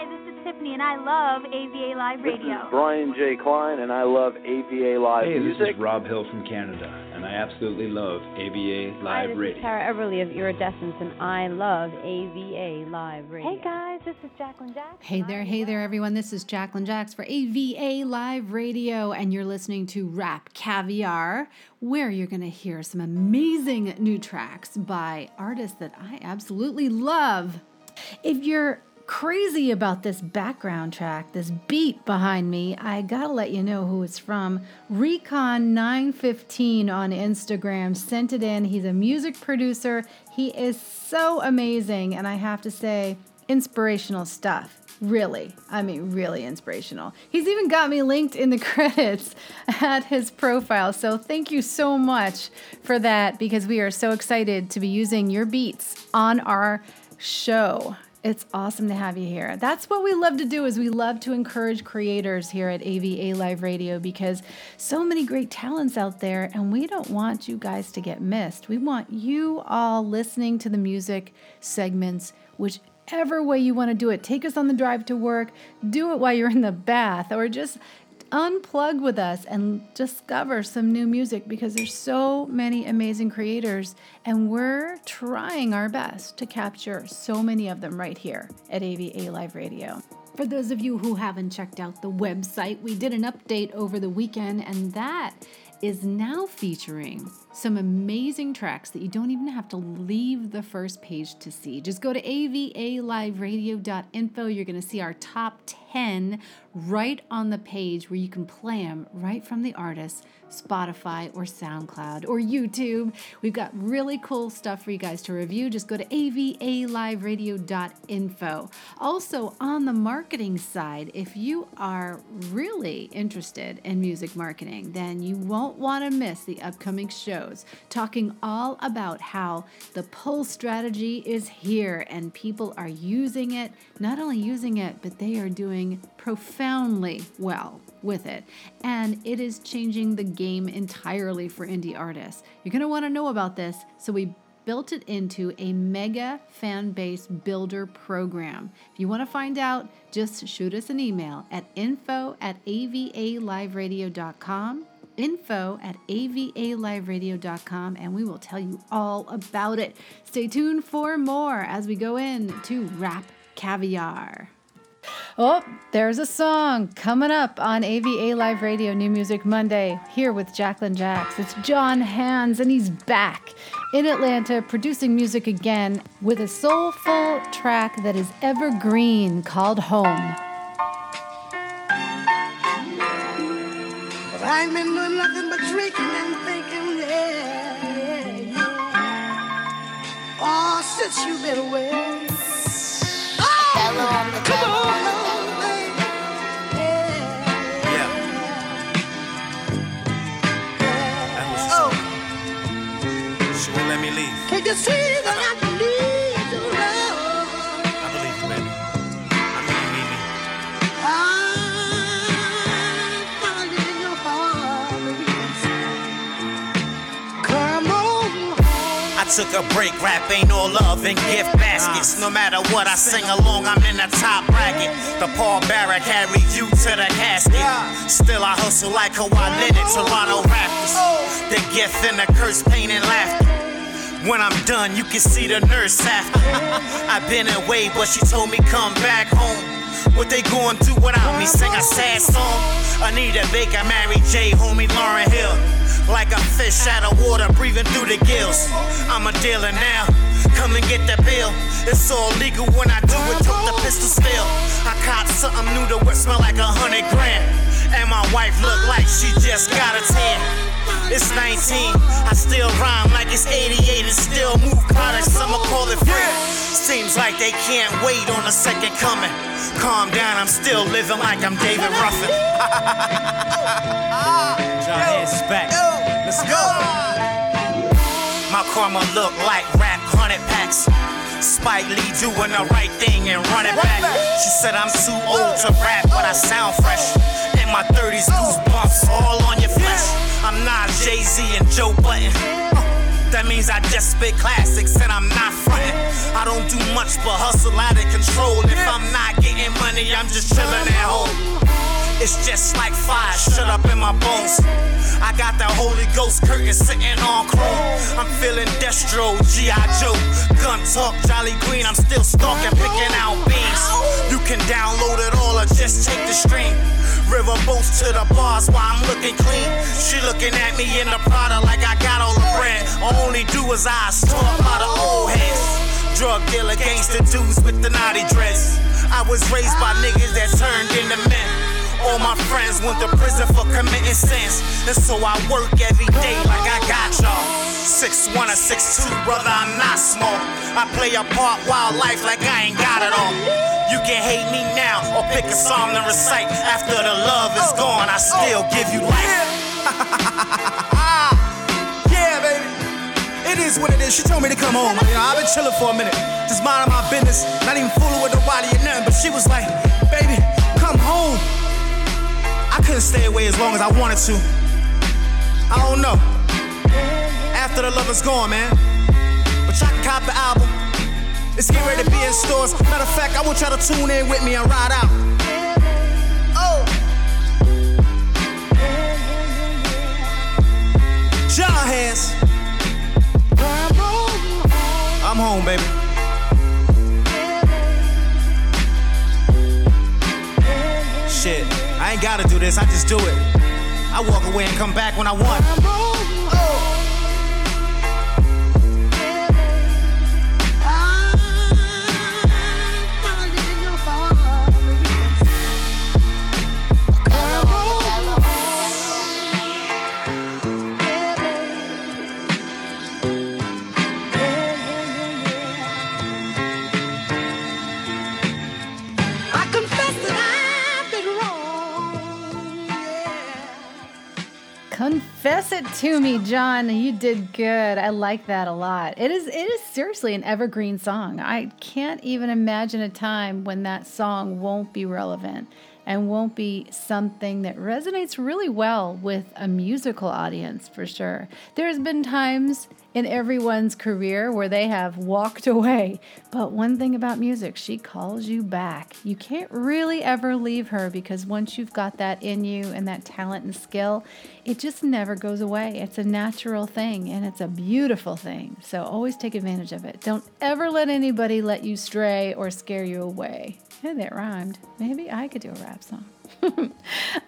Hi, this is Tiffany, and I love AVA Live Radio. This is Brian J. Klein, and I love AVA Live hey, Music. this is Rob Hill from Canada, and I absolutely love AVA Live Hi, this Radio. is Tara Everly of Iridescence, and I love AVA Live Radio. Hey guys, this is Jacqueline Jackson. Hey there, hey there, everyone. This is Jacqueline Jax for AVA Live Radio, and you're listening to Rap Caviar, where you're going to hear some amazing new tracks by artists that I absolutely love. If you're crazy about this background track, this beat behind me, I gotta let you know who it's from. Recon915 on Instagram sent it in. He's a music producer. He is so amazing, and I have to say, inspirational stuff. Really, I mean, really inspirational. He's even got me linked in the credits at his profile. So, thank you so much for that because we are so excited to be using your beats on our show. It's awesome to have you here. That's what we love to do is we love to encourage creators here at AVA Live Radio because so many great talents out there and we don't want you guys to get missed. We want you all listening to the music segments whichever way you want to do it. Take us on the drive to work, do it while you're in the bath or just unplug with us and discover some new music because there's so many amazing creators and we're trying our best to capture so many of them right here at AVA Live Radio. For those of you who haven't checked out the website, we did an update over the weekend and that is now featuring some amazing tracks that you don't even have to leave the first page to see. Just go to avaliveradio.info. You're going to see our top 10 right on the page where you can play them right from the artist, Spotify or SoundCloud or YouTube. We've got really cool stuff for you guys to review. Just go to avaliveradio.info. Also, on the marketing side, if you are really interested in music marketing, then you won't want to miss the upcoming shows talking all about how the pull strategy is here and people are using it, not only using it, but they are doing profoundly well with it. And it is changing the game entirely for indie artists. You're going to want to know about this, so we built it into a mega fan base builder program. If you want to find out, just shoot us an email at info at avaliveradio.com info at avaliveradio.com and we will tell you all about it. Stay tuned for more as we go in to Rap Caviar. Oh, there's a song coming up on AVA Live Radio New Music Monday here with Jacqueline Jax. It's John Hands, and he's back in Atlanta producing music again with a soulful track that is evergreen called Home. But I ain't been doing nothing but drinking and thinking, yeah, yeah, yeah. Oh, since you've been away. Oh, Hello, Come on, took a break, rap ain't all love and gift baskets. No matter what I sing along, I'm in the top bracket. The Paul Barra carry you to the casket. Still I hustle like Kawhi Leonard, Toronto Raptors. The gift and the curse, pain and laughter. When I'm done, you can see the nurse after. I've been away, but she told me come back home. What they going do without me? Sing a sad song. Anita Baker, Mary J, homie Lauryn Hill. Like a fish out of water, breathing through the gills. I'm a dealer now. Come and get the bill. It's all legal when I do it. Took the pistol still. I caught something new to what smell like a hundred grand. And my wife look like she just got a tan. It's 19, I still rhyme like it's 88 and still move products. I'ma call it free. Seems like they can't wait on a second coming. Calm down, I'm still living like I'm David Ruffin. John is back. Let's go. My karma look like rap hundred packs. Spike Lee doing the right thing and running back. She said I'm too old to rap, but I sound fresh. In my 30s, goosebumps all on your flesh. I'm not Jay Z and Joe Budden. That means I just spit classics and I'm not frontin'. I don't do much but hustle out of control. If I'm not getting money, I'm just chillin' at home. It's just like fire, shut up in my bones. I got that Holy Ghost curtain sitting on chrome. I'm feeling Destro, G.I. Joe. Gun talk, Jolly Green, I'm still stalking, picking out beans. You can download it all or just take the stream. River boats to the bars while I'm looking clean. She looking at me in the Prada like I got all the bread. All only do is I talk by the old heads. Drug dealer, gangster dudes with the naughty dress. I was raised by niggas that turned into men. All my friends went to prison for committing sins. And so I work every day like I got y'all. Six one or six two, brother, I'm not small. I play a part wild life like I ain't got it all. You can hate me now or pick a song to recite. After the love is gone, I still give you life. Yeah, baby. It is what it is. She told me to come home. You know, I've been chilling for a minute, just minding my business, not even fooling with nobody or nothing. But she was like, baby, come home. Couldn't stay away as long as I wanted to. I don't know. After the love is gone, man. But y'all can cop the album. It's getting ready to be in stores. Matter of fact, I want y'all to tune in with me and ride out. Oh. John hands. I'm home, baby. I ain't gotta do this, I just do it. I walk away and come back when I want. Me, John. You did good. I like that a lot. It is it is seriously an evergreen song. I can't even imagine a time when that song won't be relevant and won't be something that resonates really well with a musical audience for sure. There's been times in everyone's career where they have walked away. But one thing about music, she calls you back. You can't really ever leave her because once you've got that in you and that talent and skill, it just never goes away. It's a natural thing and it's a beautiful thing. So always take advantage of it. Don't ever let anybody let you stray or scare you away. Hey, that rhymed. Maybe I could do a rap song. All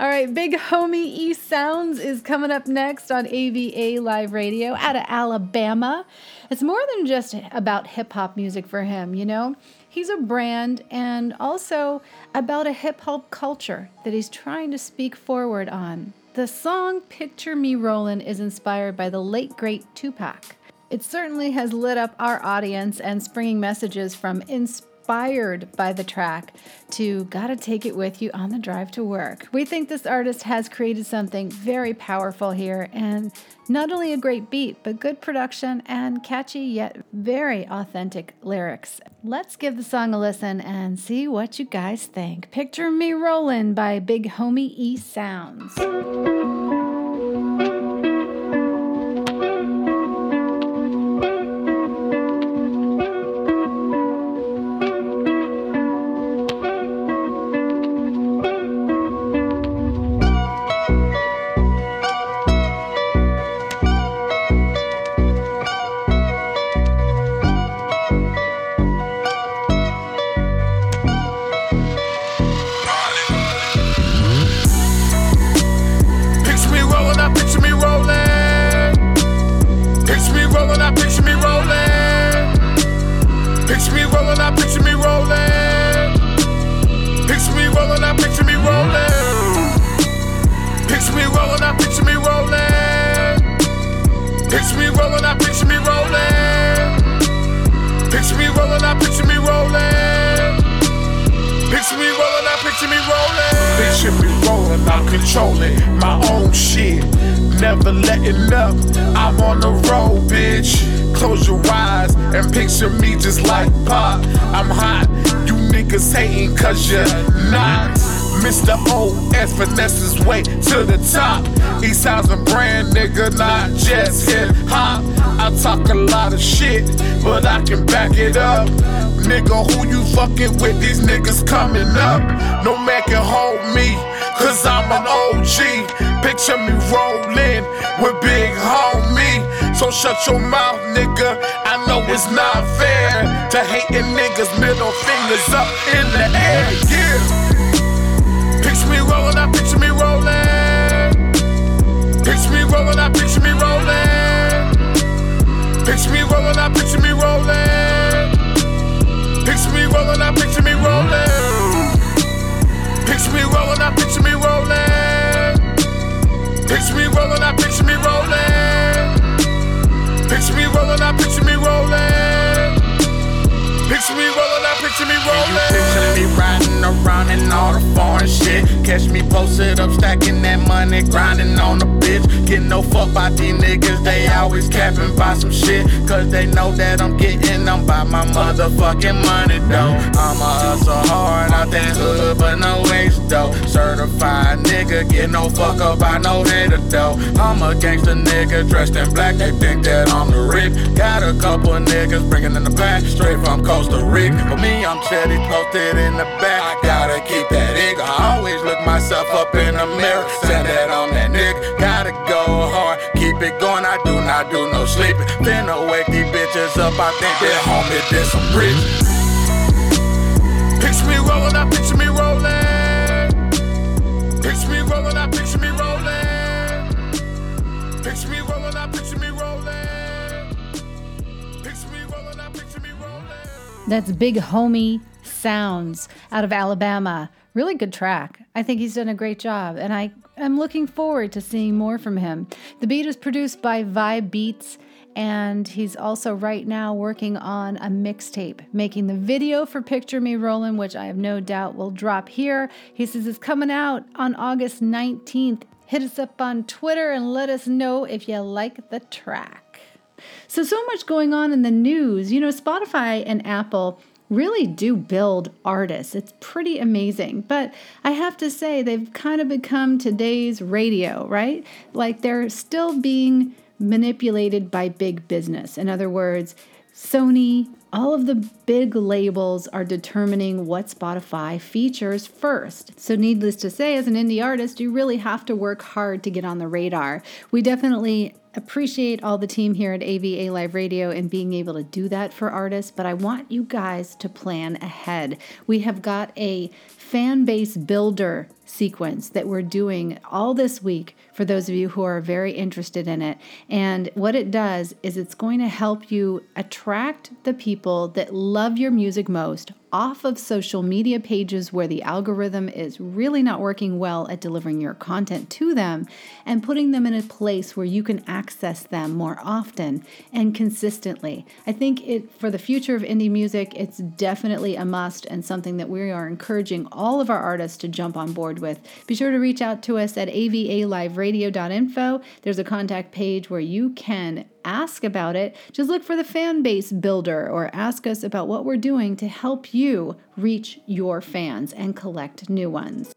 right, Big Homie E Sounds is coming up next on AVA Live Radio out of Alabama. It's more than just about hip hop music for him, you know? He's a brand and also about a hip hop culture that he's trying to speak forward on. The song Picture Me Rollin' is inspired by the late great Tupac. It certainly has lit up our audience and springing messages from inspiration inspired by the track to Gotta Take It With You on the Drive to Work. We think this artist has created something very powerful here and not only a great beat, but good production and catchy yet very authentic lyrics. Let's give the song a listen and see what you guys think. Picture Me Rollin' by Big Homie E Sounds. But I can back it up. nigga, who you fucking with? These niggas coming up. No man can hold me, cause I'm an OG. Picture me rolling with big homie. So shut your mouth, nigga. I know it's not fair to hating niggas. Middle fingers up in the air, yeah. Picture me rolling, I picture me rolling. Picture me rolling, I picture me rolling. Picture me rolling, I picture me rolling. Picture me rolling, I picture me rolling. Picture me rolling, I picture me rolling. Picture me rolling, I picture me rolling. Picture me rolling, I picture me rolling. Picture me rolling, picture me rolling. Picture me riding around in all the foreign shit. Catch me posted up, stacking that money, grinding on the bitch. Getting no fuck by these niggas, they always capping by some shit. Cause they know that I'm getting them by my motherfucking money, though. I'ma hustle hard out that hood, but no waste, though. Certified nigga, get no fuck up by no hater, though. I'm a gangster nigga dressed in black, they think that I'm the Rick. Got a couple niggas bringing in the back, straight from Costa Rica. For me, I'm steady posted in the back. I gotta keep that nigga. I always look myself up in the mirror, saying that I'm that nigga. Gotta go hard, keep it going. I do not do no sleeping. Finna wake these bitches up. I think that homie did some bricks. Picture me rolling, I picture me rolling. Picture me rolling, I picture me rolling. Picture me rolling, I picture me rolling. Picture me rolling, I picture me rolling. That's Big Homie Sounds out of Alabama. Really good track. I think he's done a great job, and I am looking forward to seeing more from him. The beat is produced by Vibe Beats, and he's also right now working on a mixtape, making the video for Picture Me Rollin', which I have no doubt will drop here. He says it's coming out on August 19th. Hit us up on Twitter and let us know if you like the track. So, so much going on in the news. You know, Spotify and Apple really do build artists. It's pretty amazing. But I have to say, they've kind of become today's radio, right? Like they're still being manipulated by big business. In other words, Sony, all of the big labels are determining what Spotify features first. So, needless to say, as an indie artist, you really have to work hard to get on the radar. We definitely appreciate all the team here at AVA Live Radio and being able to do that for artists, but I want you guys to plan ahead. We have got a fan base builder sequence that we're doing all this week for those of you who are very interested in it. And what it does is it's going to help you attract the people that love your music most off of social media pages where the algorithm is really not working well at delivering your content to them and putting them in a place where you can access them more often and consistently. I think it for the future of indie music, it's definitely a must and something that we are encouraging all of our artists to jump on board with. Be sure to reach out to us at avaliveradio.info. There's a contact page where you can ask about it, just look for the fan base builder or ask us about what we're doing to help you reach your fans and collect new ones.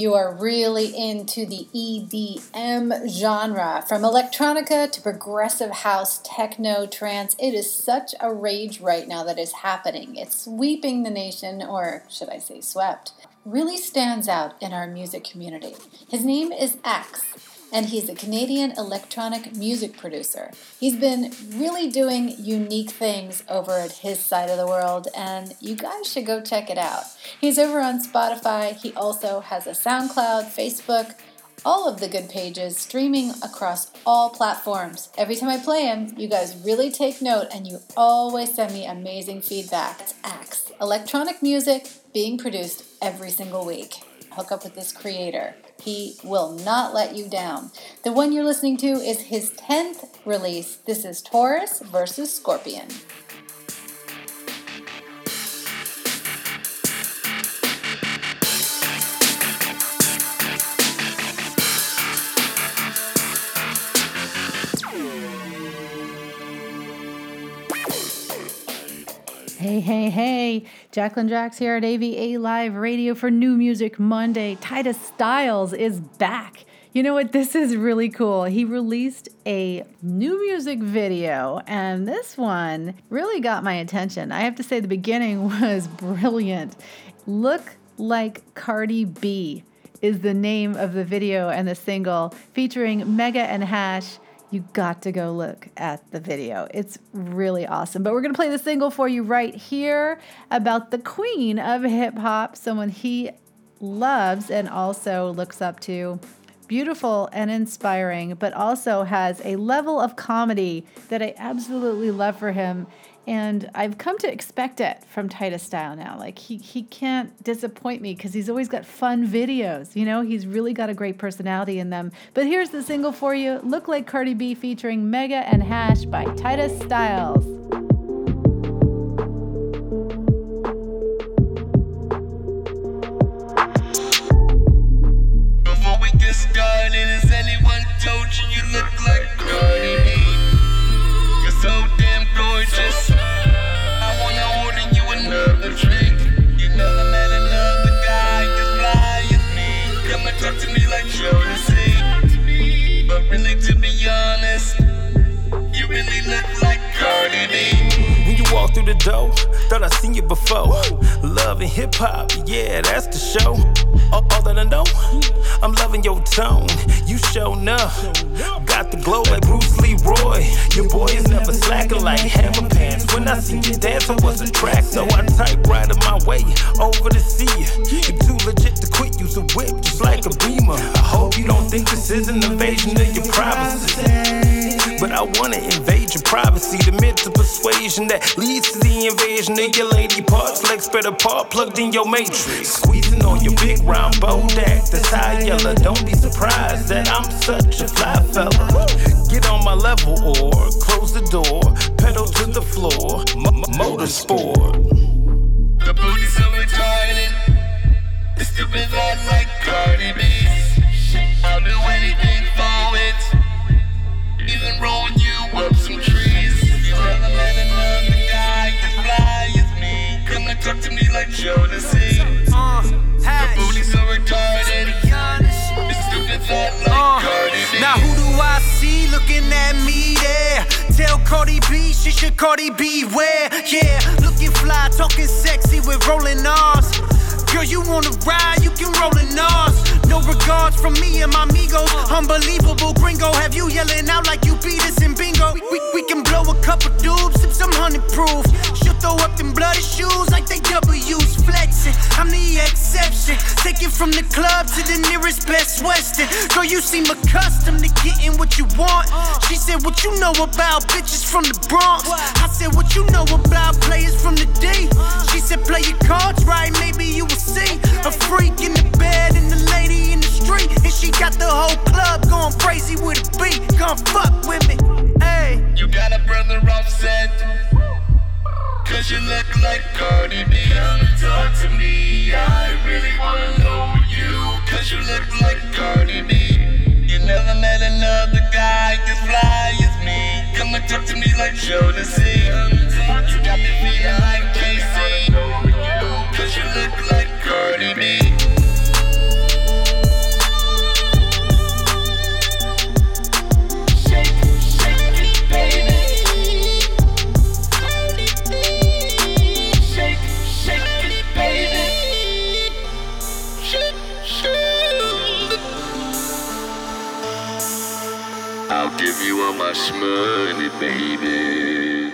You are really into the EDM genre, from electronica to progressive house, techno, trance, it is such a rage right now that is happening. It's sweeping the nation, or should I say swept. Really stands out in our music community. His name is X and he's a Canadian electronic music producer. He's been really doing unique things over at his side of the world, and you guys should go check it out. He's over on Spotify, he also has a SoundCloud, Facebook, all of the good pages streaming across all platforms. Every time I play him, you guys really take note and you always send me amazing feedback. It's Axe, electronic music being produced every single week. Hook up with this creator. He will not let you down. The one you're listening to is his 10th release. This is Taurus versus Scorpion. Hey, hey. Jacqueline Jax here at AVA Live Radio for New Music Monday. Titus Styles is back. You know what? This is really cool. He released a new music video, and this one really got my attention. I have to say, the beginning was brilliant. Look like Cardi B is the name of the video and the single featuring Mega and Hash you got to go look at the video. It's really awesome. But we're going to play the single for you right here about the queen of hip hop, someone he loves and also looks up to. Beautiful and inspiring, but also has a level of comedy that I absolutely love for him. And I've come to expect it from Titus Style now. Like he he can't disappoint me because he's always got fun videos. You know, he's really got a great personality in them. But here's the single for you: "Look Like Cardi B" featuring Mega and Hash by Titus Styles. Before we get started, the door, thought I seen you before. Love and hip hop, yeah, that's the show. All, all that I know, I'm loving your tone. You show enough, got the glow like Bruce Leroy. Your boy is never slacking like hammer pants. When I seen you dance, I was attracted. So I type right in my way over to see you. You're too legit to quit, use a whip just like a beamer. I hope you don't think this is an invasion of your privacy. But I wanna invade your privacy. The mental persuasion that leads to the invasion of your lady parts. Legs spread apart, plugged in your matrix. Squeezing on your big round bodak. That's high yellow. Don't be surprised that I'm such a fly fella. Get on my level or close the door. Pedal to the floor. M- motorsport. The booty's so retarded. It's stupid that like Cardi B. I'll do anything for it. She should Cardi beware. Yeah, looking fly, talking sexy with rolling R's. Girl, you wanna ride, you can roll in ours. No regards from me and my amigos. Unbelievable gringo, have you yelling out like you beat us in bingo? We, we, we can blow a couple dubs, sip some honey proof. She'll throw up them bloody shoes like they W's flexing. I'm the exception. Take it from the club to the nearest Best Western. Girl, you seem accustomed to getting what you want. She said, What you know about bitches from the Bronx? I said, What you know about players from the D? She said, Play your cards right, maybe you will see. A freak in the bed and the lady in the street. And she got the whole club going crazy with a beat. Come fuck with me. Hey. You got a brother offset. Cause you look like Cardi B. Come and talk to me. I really wanna know you. Cause you look like Cardi B. You never met another guy as fly as me. Come and talk to me like Jodeci. You got me feeling like Casey. Cause you look like Cardi B. money, baby.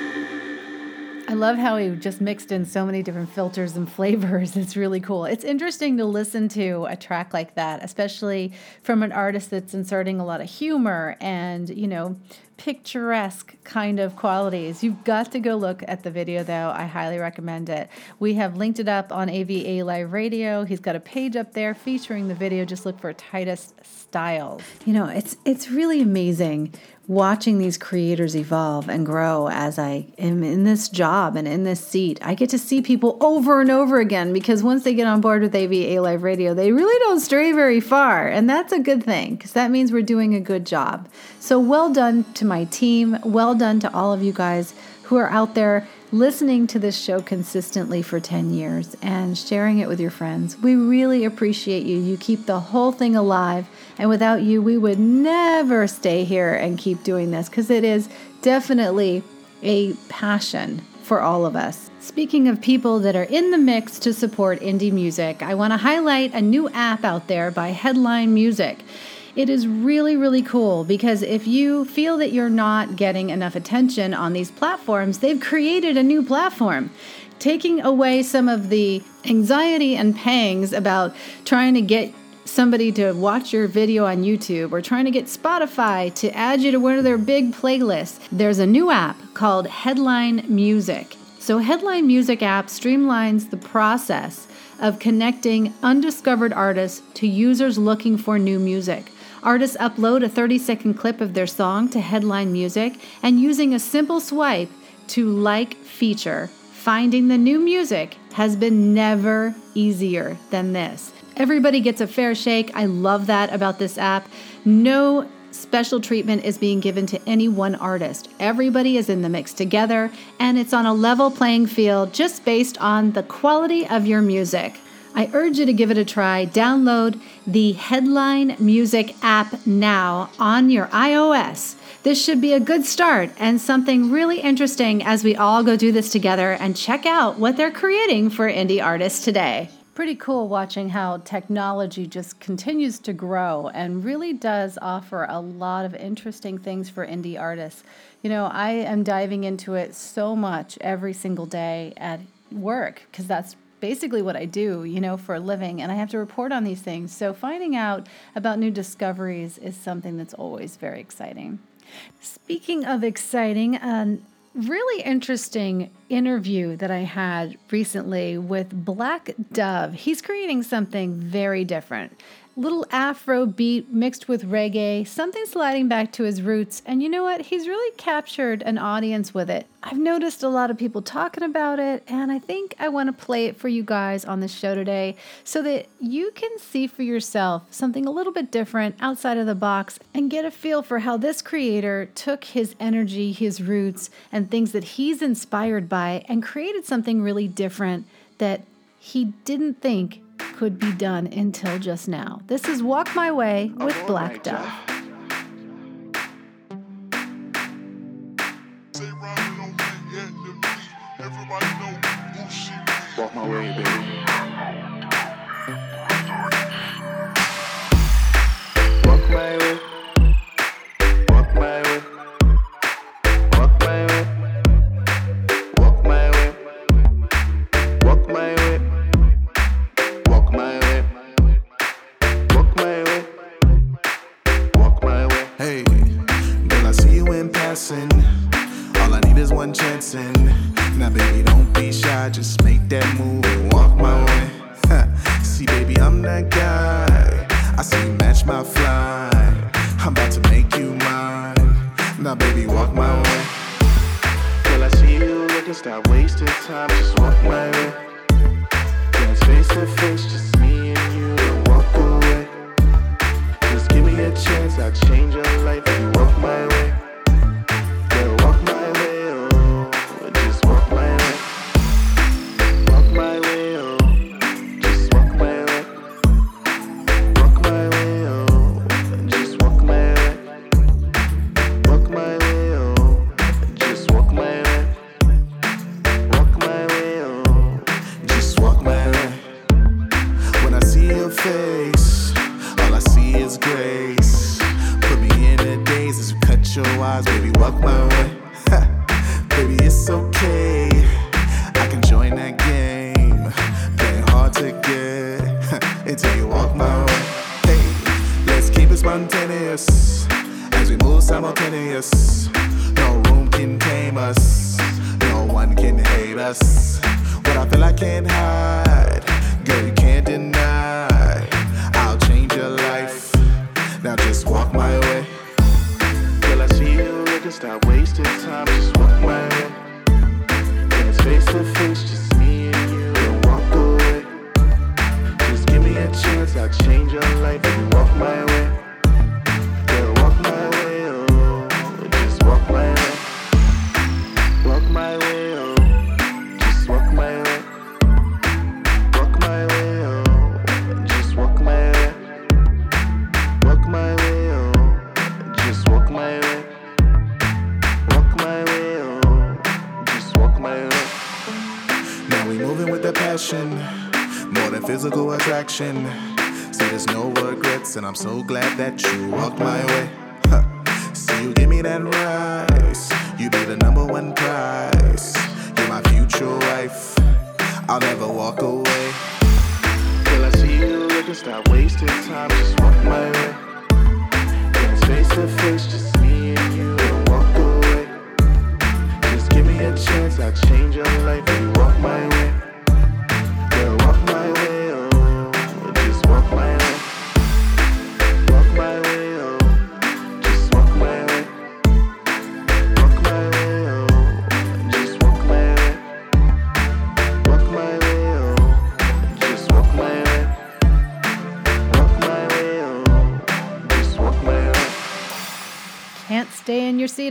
I love how he just mixed in so many different filters and flavors. It's really cool. It's interesting to listen to a track like that, especially from an artist that's inserting a lot of humor and, you know, picturesque kind of qualities. You've got to go look at the video though. I highly recommend it. We have linked it up on AVA Live Radio. He's got a page up there featuring the video. Just look for Titus Styles. You know, it's it's really amazing watching these creators evolve and grow as I am in this job and in this seat. I get to see people over and over again because once they get on board with AVA Live Radio, they really don't stray very far. And that's a good thing because that means we're doing a good job. So well done to my team. Well done to all of you guys who are out there listening to this show consistently for 10 years and sharing it with your friends. We really appreciate you. You keep the whole thing alive. And without you, we would never stay here and keep doing this because it is definitely a passion for all of us. Speaking of people that are in the mix to support indie music, I want to highlight a new app out there by Headline Music. It is really, really cool because if you feel that you're not getting enough attention on these platforms, they've created a new platform, taking away some of the anxiety and pangs about trying to get somebody to watch your video on YouTube or trying to get Spotify to add you to one of their big playlists. There's a new app called Headline Music. So, Headline Music app streamlines the process of connecting undiscovered artists to users looking for new music. Artists upload a 30 second clip of their song to Headline Music, and using a simple swipe to like feature, finding the new music has been never easier than this. Everybody gets a fair shake. I love that about this app. No special treatment is being given to any one artist. Everybody is in the mix together, and it's on a level playing field just based on the quality of your music. I urge you to give it a try. Download the Headline Music app now on your iOS. This should be a good start and something really interesting as we all go do this together and check out what they're creating for indie artists today. Pretty cool watching how technology just continues to grow and really does offer a lot of interesting things for indie artists. You know, I am diving into it so much every single day at work because that's basically what I do, you know, for a living, and I have to report on these things. So finding out about new discoveries is something that's always very exciting. Speaking of exciting, a really interesting interview that I had recently with Black Dove. He's creating something very different little afro beat mixed with reggae, something sliding back to his roots. And you know what? He's really captured an audience with it. I've noticed a lot of people talking about it, and I think I want to play it for you guys on the show today so that you can see for yourself something a little bit different outside of the box and get a feel for how this creator took his energy, his roots, and things that he's inspired by and created something really different that he didn't think could be done until just now. This is Walk My Way with Black Dove. Walk my way, baby. Attraction. See, there's no regrets, and I'm so glad that you walked my way. Huh. See, you give me that rise. You be the number one prize. You're my future wife. I'll never walk away. Till I see you looking, stop wasting time. Just walk my way. Dance face to face, just me and you. Don't walk away. Just give me a chance, I'll change your life you walk my way.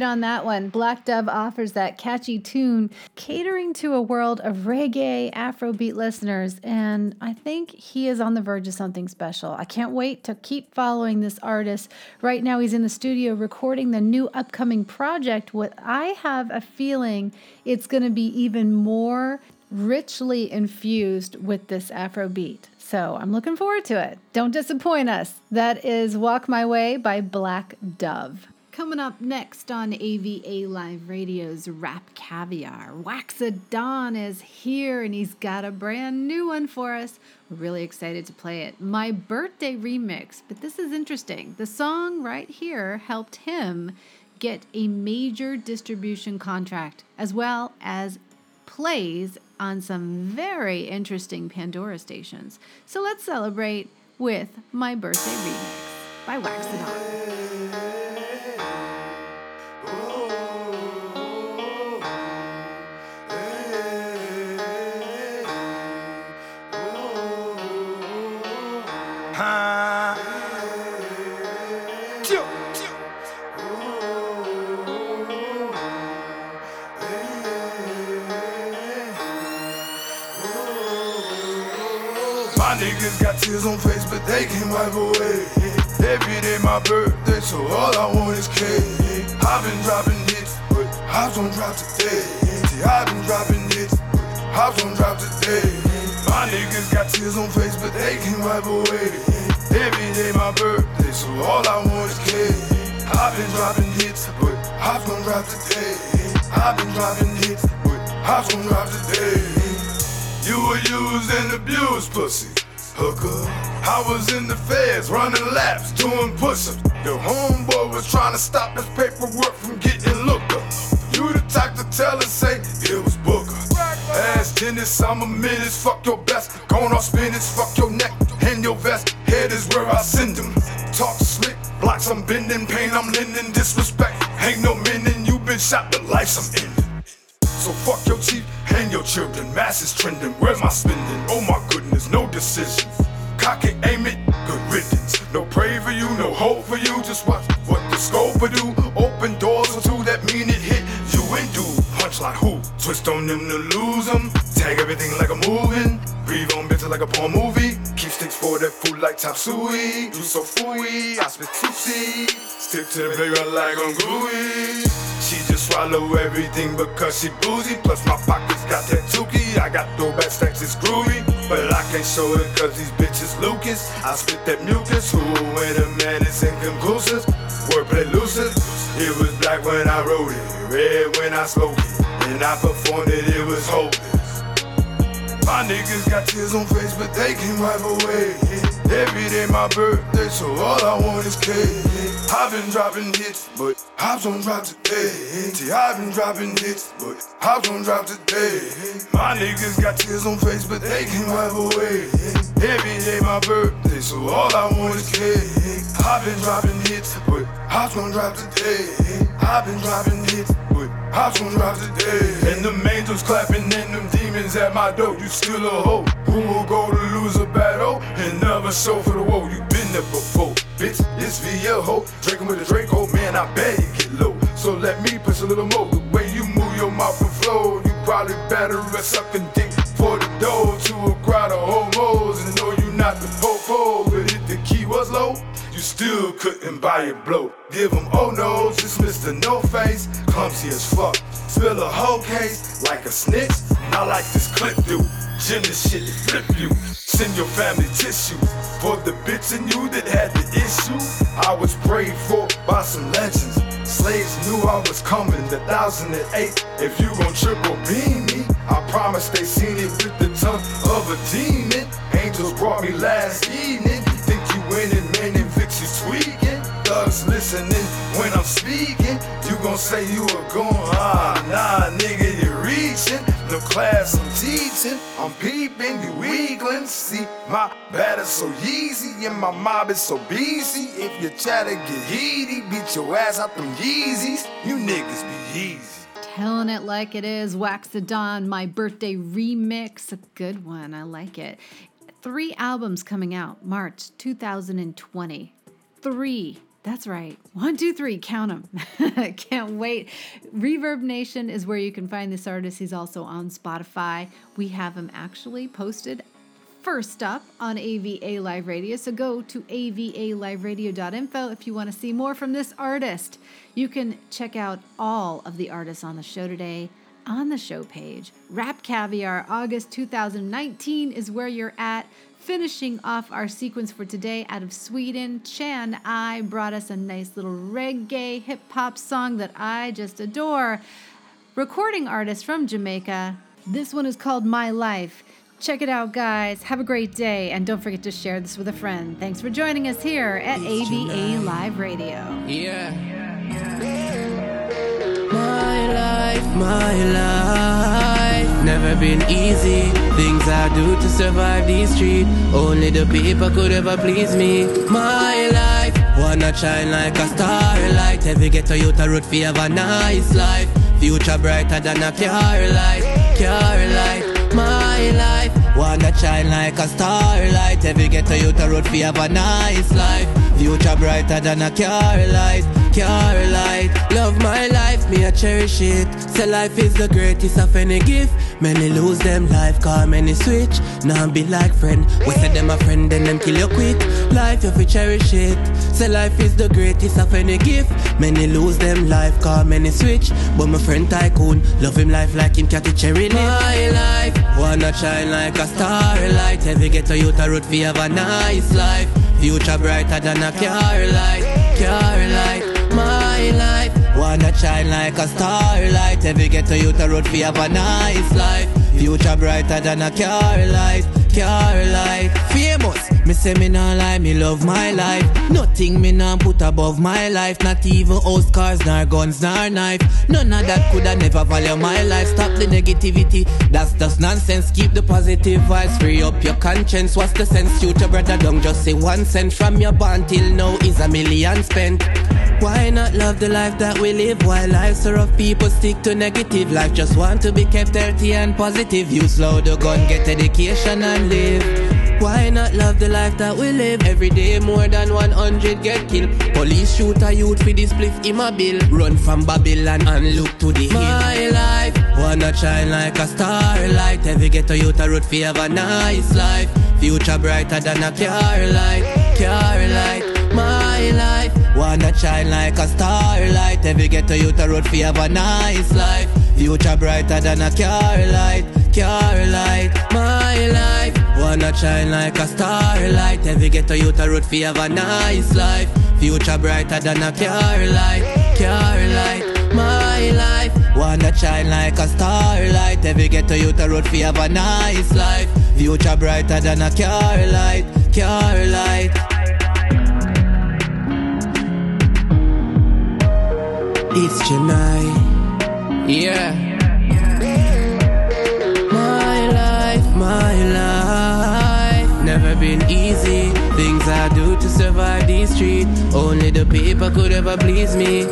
On that one. Black Dove offers that catchy tune, catering to a world of reggae, Afrobeat listeners, and I think he is on the verge of something special. I can't wait to keep following this artist. Right now, he's in the studio recording the new upcoming project. What I have a feeling it's going to be even more richly infused with this Afrobeat. So I'm looking forward to it. Don't disappoint us. That is Walk My Way by Black Dove. Coming up next on AVA Live Radio's Rap Caviar, Waxadon is here and he's got a brand new one for us. We're really excited to play it. My birthday remix, but this is interesting. The song right here helped him get a major distribution contract as well as plays on some very interesting Pandora stations. So let's celebrate with My Birthday Remix by Waxadon. Huh? My niggas got tears on face, but they can't wipe away. Every day my birthday, so all I want is cake. I've been dropping hits, but hops don't drop today. See, I've been dropping hits, but hops don't drop today. My niggas got tears on face, but they can't wipe away. Every day my birthday, so all I want is cake. I've been dropping hits, but hops don't drop today. I've been dropping hits, but hops don't drop today. You were used and abused, pussy. Hooker. I was in the feds running laps, doing push-ups. Your homeboy was trying to stop this paperwork from getting looked up. You the type to tell us, say, it was Booker. Ass tennis, I'm a menace, fuck your best. Going off spinach, fuck your shot, the life I'm ending. So fuck your chief and your children. Masses trending. Where's my spending? Oh my goodness, no decision. Cock it, aim it, good riddance. No pray for you, no hope for you. Just watch what the scope will do. Open doors or two that mean it hit you and do. Punchline who? Twist on them to lose them. Tag everything like a moving. Breathe on bitches like a porn movie. Keep sticks for that food like top suey. You so fooey, I spit tootsie. Stick to the playground like I'm gooey. She just swallow everything because she boozy. Plus my pockets got that tookie. I got throwback stacks, it's groovy. But I can't show it cause these bitches Lucas. I spit that mucus. Who a man is inconclusive. Wordplay lucid. It was black when I wrote it. Red when I spoke it. And I performed it, it was hopeless. My niggas got tears on face, but they can't wipe away. Every day my birthday, so all I want is cake. I've been dropping hits, but Hops don't drop today. See, I've been dropping hits, but Hops don't drop today. My niggas got tears on face, but they can wipe away. Every day my birthday, so all I want is cake. I've been dropping hits, but Hops don't drop today. I've been dropping hits, but Hops don't drop today. And the angels clapping and them demons at my door. You still a hoe. Who will go to lose a battle and never show for the woe? You been there before, bitch. It's via hoe. Drinking with a Draco, man. I bet you get low. So let me push a little more. The way you move your mouth and flow, you probably better at sucking dick for the dough to a crowd of homos. And know you not the popo, but if the key was low, still couldn't buy a blow. Give him oh no's, it's Mr. No Face, clumsy as fuck. Spill a whole case like a snitch, not like this clip do. Jim this shit to flip you. Send your family tissues for the bitch and you that had the issue. I was prayed for by some legends. Slaves knew I was coming, the thousand and eight. If you gon' triple beam me, I promise they seen it with the tongue of a demon. Angels brought me last evening. Tweaking. Thugs listening when I'm speaking. You gon' say you a gone, ah, nah, nigga, you reaching. No class I'm teaching, I'm peeping, you weaklings. See, my batter's so easy and my mob is so busy. If your chatter get heaty, beat your ass out them Yeezys. You niggas be easy. Telling it like it is. Wax the Dawn, my birthday remix. A good one. I like it. Three albums coming out March 2020. Three. That's right. One, two, three. Count them. Can't wait. ReverbNation is where you can find this artist. He's also on Spotify. We have him actually posted first up on AVA Live Radio. So go to avaliveradio.info if you want to see more from this artist. You can check out all of the artists on the show today on the show page. Rap Caviar August 2019 is where you're at. Finishing off our sequence for today out of Sweden, Chan I brought us a nice little reggae hip hop song that I just adore. Recording artist from Jamaica. This one is called My Life. Check it out, guys. Have a great day, and don't forget to share this with a friend. Thanks for joining us here at AVA Live Radio. Yeah. My life, my life, never been easy. Things I do to survive these streets, oh, only the people could ever please me. My life, wanna shine like a starlight. Every ghetto youth a road for have a nice life. Future brighter than a car light, car light. My life, wanna shine like a starlight. Every ghetto youth a road for have a nice life. Future brighter than a car light, car light. Love my life, me I cherish it. Say life is the greatest of any gift. Many lose them life, call many switch. Now be like friend. We say them a friend, then them kill you quick. Life you fi cherish it. Say life is the greatest of any gift. Many lose them life, call many switch. But my friend Tycoon, love him life like him catty cherry. My life, wanna shine like a starlight. Every ghetto youth a road fi have a nice life. Future brighter than a car light, car light. My life, wanna shine like a starlight. Every ghetto youth a road fi have a nice life. Future brighter than a car light, car light. Famous, me say me nah lie, me love my life. Nothing me nah put above my life. Not even house cars, nor guns, nor knife. None of that coulda never value my life. Stop the negativity, that's just nonsense. Keep the positive vibes, free up your conscience. What's the sense? Future brother, don't just say one cent from your bond till now is a million spent. Why not love the life that we live? While lives are rough, people stick to negative life. Just want to be kept healthy and positive. You slow the gun, get education and live. Why not love the life that we live? Every day more than 100 get killed. Police shoot a youth for this spliff in my bill. Run from Babylon and look to the hill. My life, wanna shine like a starlight. Every ghetto youth a road for have a nice life. Future brighter than a car light, car light. My life, wanna shine like a starlight. Every ghetto youth a road for have a nice life. Future brighter than a car light, car light. My life, wanna shine like a starlight. Every ghetto youth a road for have a nice life. Future brighter than a car light, car light. My life, wanna shine like a starlight. Every ghetto youth a road for have a nice life. Future brighter than a car light, car light. It's Chennai. Yeah. My life, my life. Been easy. Things I do to survive these streets. Only the paper could ever please me.